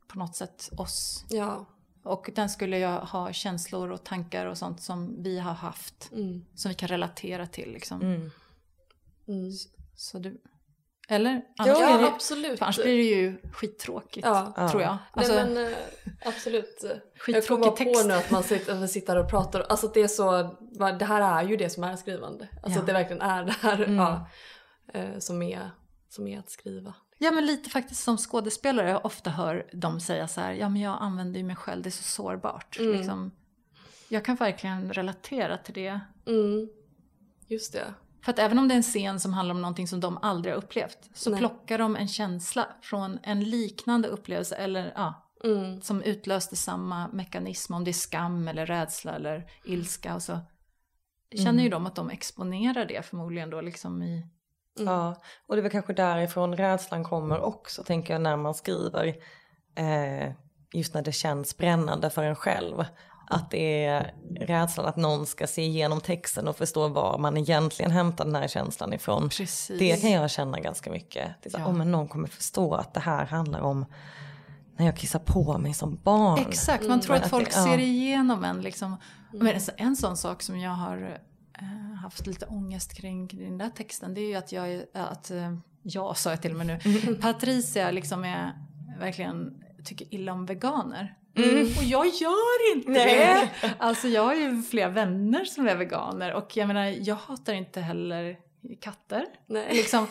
på något sätt oss. ja. Och den skulle ju ha känslor och tankar och sånt som vi har haft. Mm, Som vi kan relatera till liksom. Mm. mm. Så du, Eller? Annars, Ja, blir, det, absolut. för annars blir det ju skittråkigt, Ja. tror jag. Nej, Alltså, men, eh, absolut. Jag kommer på text. nu att man sitter, sitter och pratar. Alltså det är så, det här är ju det som är skrivande. Alltså Ja. det verkligen är det här Mm. ja, eh, som, är, som är att skriva. Ja, men lite faktiskt som skådespelare. Jag ofta hör dem säga så här, ja men jag använder ju mig själv, det är så sårbart. Mm. Liksom, jag kan verkligen relatera till det. Mm. Just det. För att även om det är en scen som handlar om någonting som de aldrig har upplevt, så Nej. plockar de en känsla från en liknande upplevelse, eller ja, Mm. som utlöste samma mekanism, om det är skam eller rädsla eller ilska och så. Känner Mm. ju de att de exponerar det förmodligen då liksom i... Ja, och det är väl kanske därifrån rädslan kommer också, tänker jag, när man skriver. Eh, just när det känns brännande för en själv. Att det är rädslan att någon ska se igenom texten och förstå var man egentligen hämtar den här känslan ifrån. Precis. Det kan jag känna ganska mycket. Det är så, Ja. oh, men någon kommer förstå att det här handlar om när jag kissar på mig som barn. Exakt, man Mm. tror att Att folk det- ja. ser igenom en. Liksom. Men en, sån sak som jag har eh, haft lite ångest kring, den där texten, det är ju att jag, är- att, eh, jag sa jag till och med nu, Patricia liksom är verkligen tycker illa om veganer. Och jag gör inte Nej. det! Alltså jag har ju flera vänner som är veganer och jag menar, jag hatar inte heller katter. Nej. Liksom,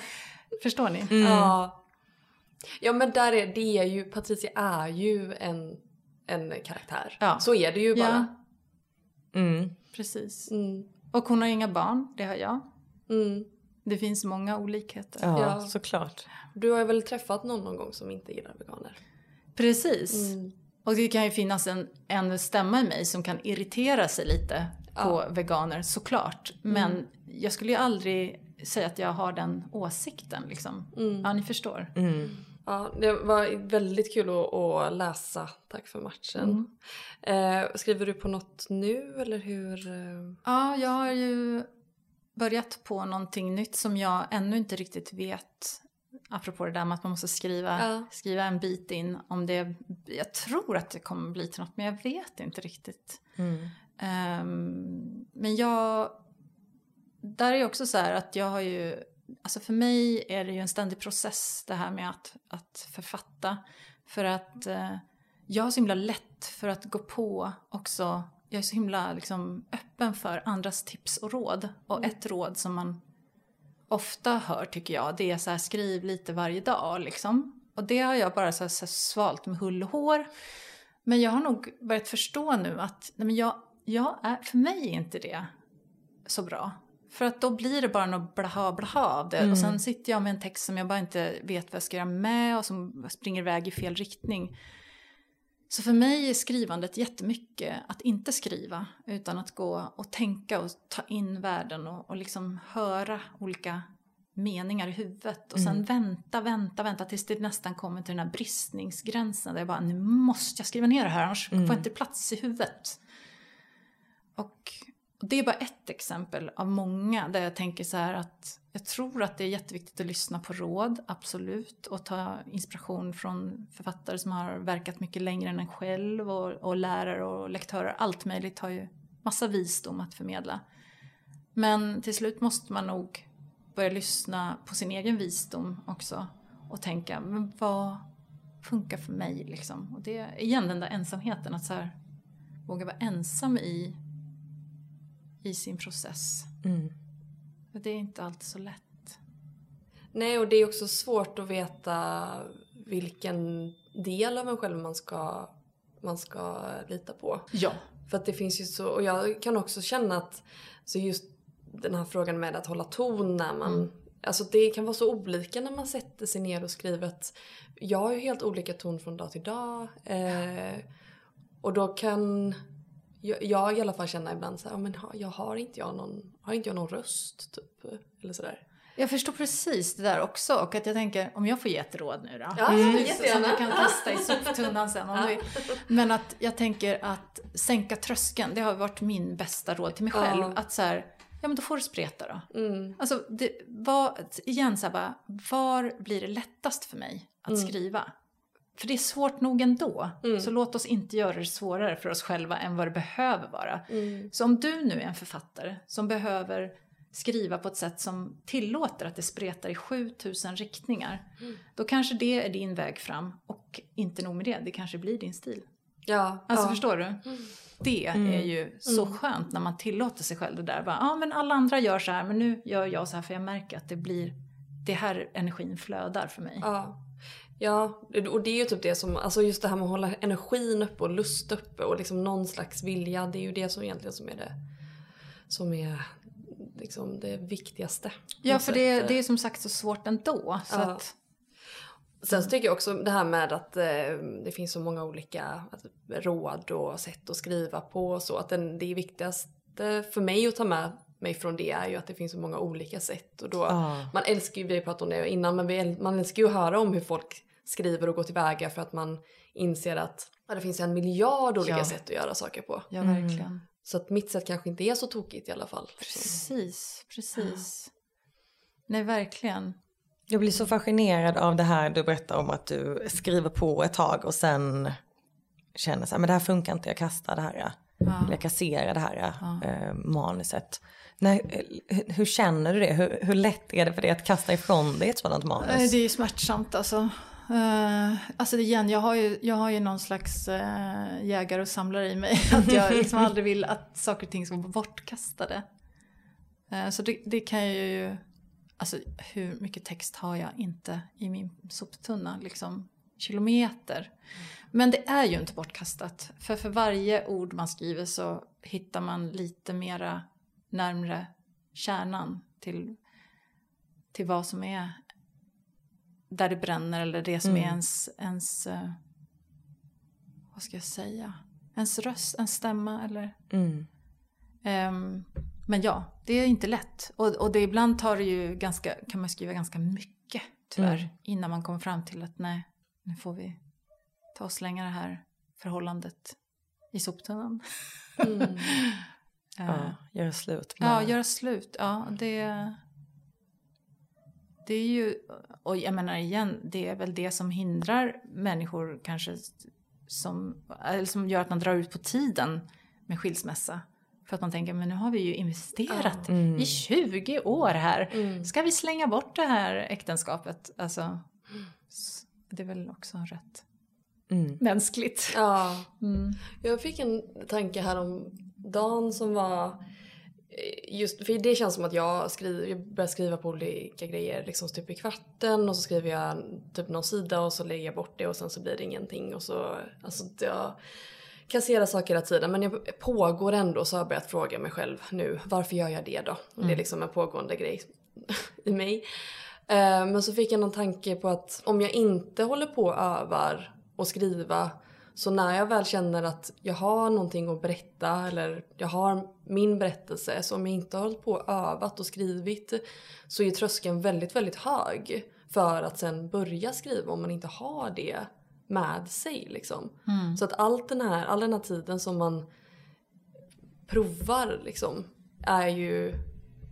förstår ni? Mm. Ja. ja men där är det är ju, Patricia är ju en, en karaktär. Ja. Så är det ju bara. Ja, Mm. precis. Mm. Och hon har inga barn, det har jag. Mm. Det finns många olikheter. Ja, Ja. såklart. Du har väl träffat någon någon gång som inte gillar veganer? Precis. Mm. Och det kan ju finnas en, en stämma i mig som kan irritera sig lite på veganer, såklart. Men Mm. jag skulle ju aldrig säga att jag har den åsikten liksom. Mm. Ja, ni förstår. Mm. Ja, det var väldigt kul att, att läsa. Tack för matchen. Mm. Eh, skriver du på något nu eller hur? eh? Ja, jag har ju börjat på någonting nytt som jag ännu inte riktigt vet. Apropå det där med att man måste skriva, Ja. skriva en bit in. Om det, jag tror att det kommer bli till något, men jag vet inte riktigt. Mm. Ehm, men jag... Där är ju också så här att jag har ju... Alltså för mig är det ju en ständig process det här med att, att författa. För att eh, jag har så himla lätt för att gå på också. Jag är så himla liksom, öppen för andras tips och råd. Och ett råd som man ofta hör tycker jag, det är så här skriv lite varje dag liksom. Och det har jag bara så här, så här svalt med hull och hår. Men jag har nog börjat förstå nu att nej men jag, jag är, för mig är inte det så bra. För att då blir det bara något blaha blaha av det. Och sen sitter jag med en text som jag bara inte vet vad jag ska göra med och som springer iväg i fel riktning. Så för mig är skrivandet jättemycket att inte skriva utan att gå och tänka och ta in världen och, och liksom höra olika meningar i huvudet. Och sen vänta, vänta, vänta tills det nästan kommer till den här bristningsgränsen där jag bara nu måste jag skriva ner det här annars får jag inte plats i huvudet. Och och det är bara ett exempel av många där jag tänker så här att jag tror att det är jätteviktigt att lyssna på råd, absolut, och ta inspiration från författare som har verkat mycket längre än en själv och, och lärare och lektörer, allt möjligt har ju massa visdom att förmedla. Men till slut måste man nog börja lyssna på sin egen visdom också och tänka, men vad funkar för mig liksom? Och det är igen den där ensamheten, att så här, våga vara ensam i i sin process. Mm. Det är inte alltid så lätt. Nej, och det är också svårt att veta vilken del av en själv man ska, man ska lita på. Ja. För att det finns ju så, och jag kan också känna att så just den här frågan med att hålla ton när man Alltså det kan vara så olika när man sätter sig ner och skriver att jag har ju helt olika ton från dag till dag. Eh, och då kan jag, jag i alla fall känna ibland så här, ja, men jag har inte jag någon, har inte jag någon röst typ? Eller sådär. Jag förstår precis det där också och att jag tänker om jag får ge ett råd nu då. Ja, Mm. Som du kan testa i soptunnan sen om du vill. Men att jag tänker att sänka tröskeln, det har varit min bästa råd till mig själv. Ja. Att så här, ja men då får du spreta då. Mm. Alltså, det, var, igen så här bara, var blir det lättast för mig att Mm. skriva? För det är svårt nog ändå. Så låt oss inte göra det svårare för oss själva än vad det behöver vara. Mm. Så om du nu är en författare som behöver skriva på ett sätt som tillåter att det spretar i 7000 riktningar. Mm. Då kanske det är din väg fram och inte nog med det, det kanske blir din stil. Ja, Alltså ja. förstår du? Det är ju så skönt när man tillåter sig själv det där. Ja men alla andra gör så här men nu gör jag så här för jag märker att det blir det här energin flödar för mig. Ja. Ja, och det är ju typ det som, alltså just det här med att hålla energin uppe och lust uppe och liksom någon slags vilja. Det är ju det som egentligen som är det, som är liksom det viktigaste. Ja för det, det är som sagt så svårt ändå. Så Ja. att, Sen så tycker jag också det här med att eh, det finns så många olika råd och sätt att skriva på och så. Att den, det viktigaste för mig att ta med mig från det är ju att det finns så många olika sätt. Och då, Ja. Man älskar ju, vi har pratat om det innan, men vi, man älskar ju att höra om hur folk skriver och går tillväga för att man inser att ja, det finns en miljard olika Ja. sätt att göra saker på. ja verkligen. Så att mitt sätt kanske inte är så tokigt i alla fall. Precis, precis. Nej verkligen. Jag blir så fascinerad av det här du berättar om att du skriver på ett tag och sen känner så här, men det här funkar inte, jag kastar det här. Eller jag kasserar det här eh, manuset. Nej, eh, hur känner du det? Hur, hur lätt är det för dig att kasta ifrån dig ett sådant manus? Det är ju smärtsamt alltså. Uh, alltså igen, jag har ju, jag har ju någon slags uh, jägare och samlare i mig. Att jag liksom aldrig vill att saker och ting ska vara bortkastade. Eh, så det, det kan jag ju... Alltså hur mycket text har jag inte i min soptunna? Liksom kilometer. Men det är ju inte bortkastat. För för varje ord man skriver så hittar man lite mera närmre kärnan till, till vad som är där det bränner eller det som är ens, ens eh, vad ska jag säga, ens röst, ens stämma eller Mm. Ehm, men ja, det är inte lätt. Och, och det, ibland tar det ju ganska, kan man skriva ganska mycket tyvärr. Mm. Innan man kommer fram till att nej, nu får vi ta och slänga det här förhållandet i soptunnan. Mm. Eh, Ja, göra slut med... Ja, göra slut. Ja, det... Det är ju... Och jag menar igen, det är väl det som hindrar människor kanske som, eller som gör att man drar ut på tiden med skilsmässa. För att man tänker, men nu har vi ju investerat Mm. i 20 år här. Mm. Ska vi slänga bort det här äktenskapet? Alltså, det är väl också rätt Mm. mänskligt. Ja. Mm. Jag fick en tanke här om dagen som var eh, Just, för det känns som att jag, skriver, jag börjar skriva på olika grejer liksom typ i kvarten och så skriver jag typ någon sida och så lägger jag bort det och sen så blir det ingenting och så, alltså jag kasserar saker hela tiden men jag pågår ändå så har jag börjat fråga mig själv nu varför gör jag det då? Och det är liksom en pågående grej i mig. Eh, Men så fick jag någon tanke på att om jag inte håller på och övar och skriva så när jag väl känner att jag har någonting att berätta eller jag har min berättelse så om jag inte har hållit på och övat och skrivit så är tröskeln väldigt, väldigt hög för att sen börja skriva om man inte har det med sig liksom. Så att allt den här, all den här tiden som man provar liksom är ju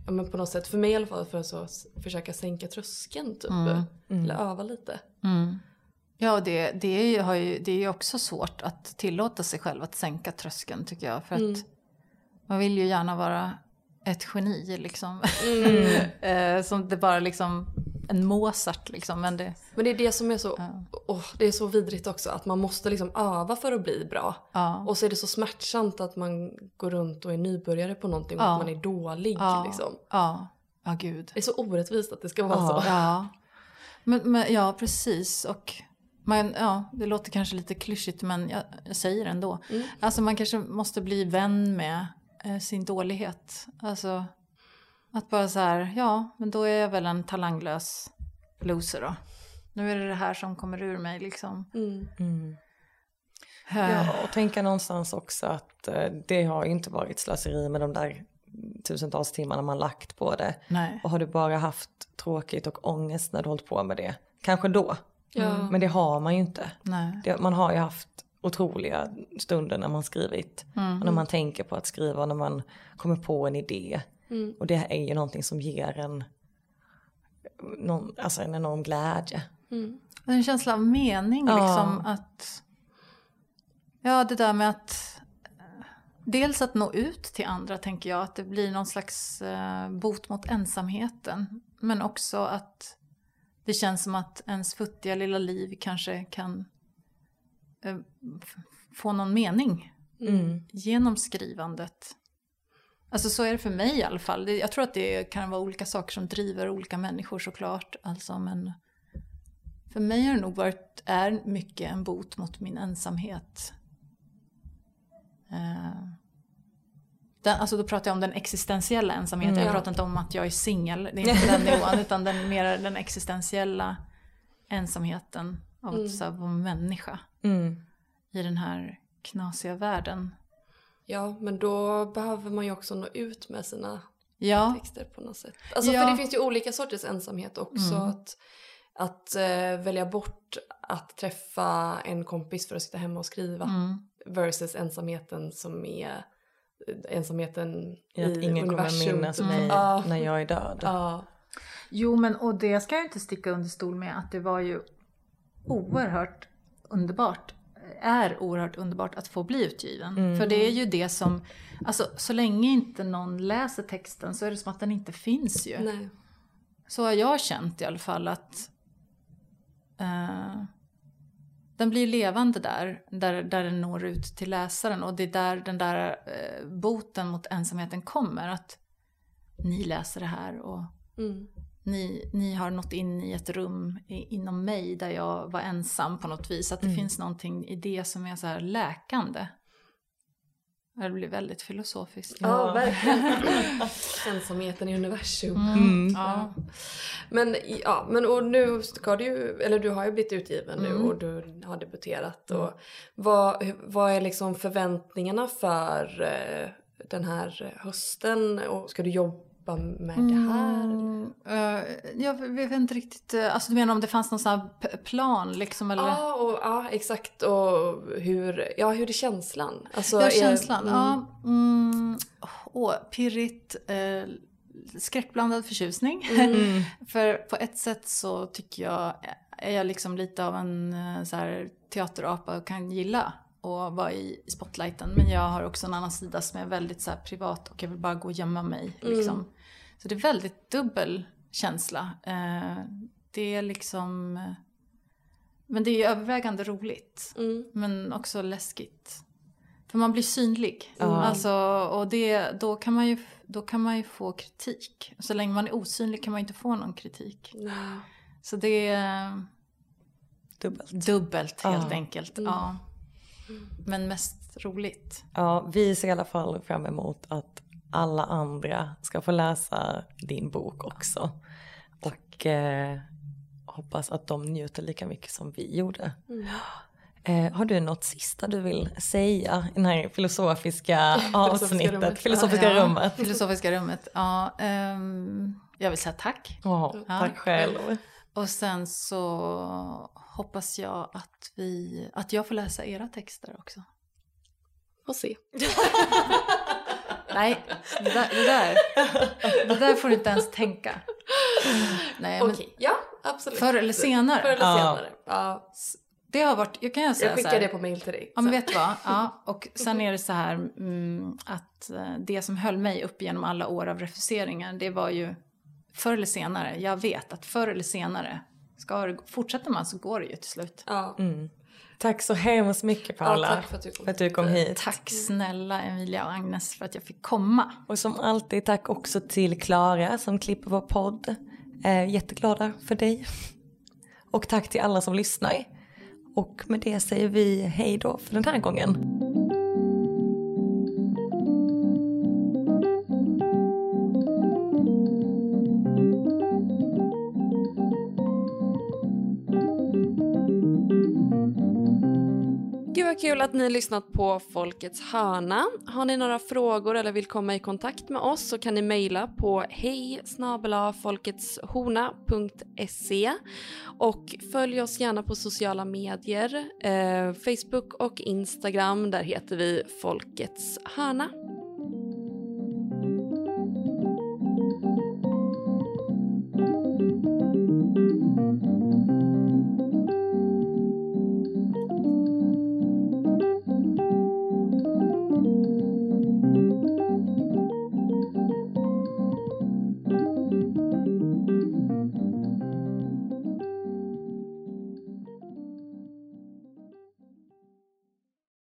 ja, men på något sätt, för mig i alla fall, för att så, försöka sänka tröskeln typ. Eller öva lite. Mm. Ja, det, det, är ju, har ju, det är ju också svårt att tillåta sig själv att sänka tröskeln tycker jag. För att man vill ju gärna vara ett geni liksom. Eh, som det bara liksom, en Mozart liksom. Men det, Men det är det som är så, åh, det är så vidrigt också, att man måste liksom öva för att bli bra. ja. Och så är det så smärtsamt att man går runt och är nybörjare på någonting och Ja. att man är dålig Ja. liksom. Ja, ja gud. Det är så orättvist att det ska vara Ja. så. Ja, men, men, ja precis. Och man, ja, det låter kanske lite klyschigt men jag, jag säger det ändå. Mm. Alltså man kanske måste bli vän med eh, sin dålighet. Alltså att bara så här, ja men då är jag väl en talanglös loser då. Nu är det det här som kommer ur mig liksom. Mm. Mm. Eh, Ja, och tänka någonstans också att eh, det har ju inte varit slöseri med de där tusentals timmarna man lagt på det. Nej. Och har du bara haft tråkigt och ångest när du hållit på med det, kanske då. Ja. Men det har man ju inte. Nej. Det, man har ju haft otroliga stunder när man skrivit. Och när man tänker på att skriva och när man kommer på en idé. Mm. Och det är ju någonting som ger en, någon, alltså en enorm glädje. Mm. En känsla av mening Ja. liksom att... Ja, det där med att... dels att nå ut till andra tänker jag, att det blir någon slags eh, bot mot ensamheten. Men också att det känns som att ens futtiga lilla liv kanske kan eh, få någon mening Mm. genom skrivandet. Alltså så är det för mig i alla fall. Jag tror att det kan vara olika saker som driver olika människor såklart. Alltså, men för mig har det nog varit, är mycket en bot mot min ensamhet. Eh, den, alltså då pratar jag om den existentiella ensamheten. Mm. Jag pratar inte om att jag är singel. Det är inte den nivån. Utan den, mer den existentiella ensamheten av Mm. att så här, vara människa Mm. i den här knasiga världen. Ja, men då behöver man ju också nå ut med sina Ja, texter på något sätt. Alltså Ja. för det finns ju olika sorters ensamhet också. Mm. Att, att eh, välja bort att träffa en kompis för att sitta hemma och skriva. mm. Versus ensamheten som är ensamheten I att ingen kommer universum. minnas typ. mig Ja. när jag är död. Ja. Jo, men och det ska jag inte sticka under stol med att det var ju oerhört underbart, är oerhört underbart att få bli utgiven. Mm. För det är ju det som, alltså så länge inte någon läser texten så är det som att den inte finns ju. Nej. Så har jag känt i alla fall att eh, den blir levande där, där, där den når ut till läsaren och det är där den där eh, boten mot ensamheten kommer. Att ni läser det här och Mm. ni, ni har nått in i ett rum i, inom mig där jag var ensam på något vis. Att det Mm. finns någonting i det som är så här läkande. Det blir väldigt filosofiskt. Ja, verkligen. Ensamheten i universum. Mm. Ja. Men, ja, men och nu ska du ju, eller du har ju blivit utgiven nu Mm. och du har debuterat. Och vad, hur- vad är liksom förväntningarna för eh, den här hösten? Och ska du jobba med det här? Mm, eh, jag vet inte riktigt, eh, alltså du menar om det fanns någon sån här plan liksom eller? Ja, och, ja, exakt. Och hur, ja, hur är känslan? Alltså, Ja, är- känslan. mm. Ja, mm, åh, pirrigt, eh, skräckblandad förtjusning. Mm. För på ett sätt så tycker jag, är jag liksom lite av en eh, så här, teaterapa och kan gilla att vara i spotlighten. Men jag har också en annan sida som är väldigt så privat och jag vill bara gå och gömma mig. Liksom. Så det är väldigt dubbel känsla. Eh, det är liksom... Men det är övervägande roligt. Mm. Men också läskigt. För man blir synlig. Ja. Alltså, och det, då, kan man ju, då kan man ju få kritik. Så länge man är osynlig kan man ju inte få någon kritik. Så det är Dubbelt. dubbelt helt Ja. enkelt. Mm. Ja. Men mest roligt. Ja, vi ser i alla fall fram emot att alla andra ska få läsa din bok också. Och eh, hoppas att de njuter lika mycket som vi gjorde. Mm. Eh, har du något sista du vill säga i det här filosofiska avsnittet, rummet. filosofiska Ja, rummet? Filosofiska rummet. Ja, ehm, jag vill säga tack. Ja, Ja. tack själv. Och sen så hoppas jag att, vi, att jag får läsa era texter också. Får se. Nej, det där, det där, det där får du inte ens tänka. Nej, men Okej, ja absolut. förr eller senare. Förr eller Ja. senare. Ja. Det har varit, jag kan jag säga Jag skickar det på mail till dig. Ja men sen. vet du vad? Ja, och sen är det så här mm, att eh, det som höll mig upp genom alla år av refuseringar det var ju förr eller senare, jag vet att förr eller senare, ska det, fortsätter man så går det ju till slut. Ja. Mm. Tack så hemskt mycket Ja, Paula tack för att du kom, för att du kom hit. Tack snälla Emilia och Agnes för att jag fick komma. Och som alltid tack också till Klara som klipper vår podd. Eh, jätteglada för dig. Och tack till alla som lyssnar. Och med det säger vi hej då för den här gången. Kul att ni har lyssnat på Folkets hörna. Har ni några frågor eller vill komma i kontakt med oss så kan ni mejla på hej och följ oss gärna på sociala medier, eh, Facebook och Instagram. Där heter vi Folkets hörna.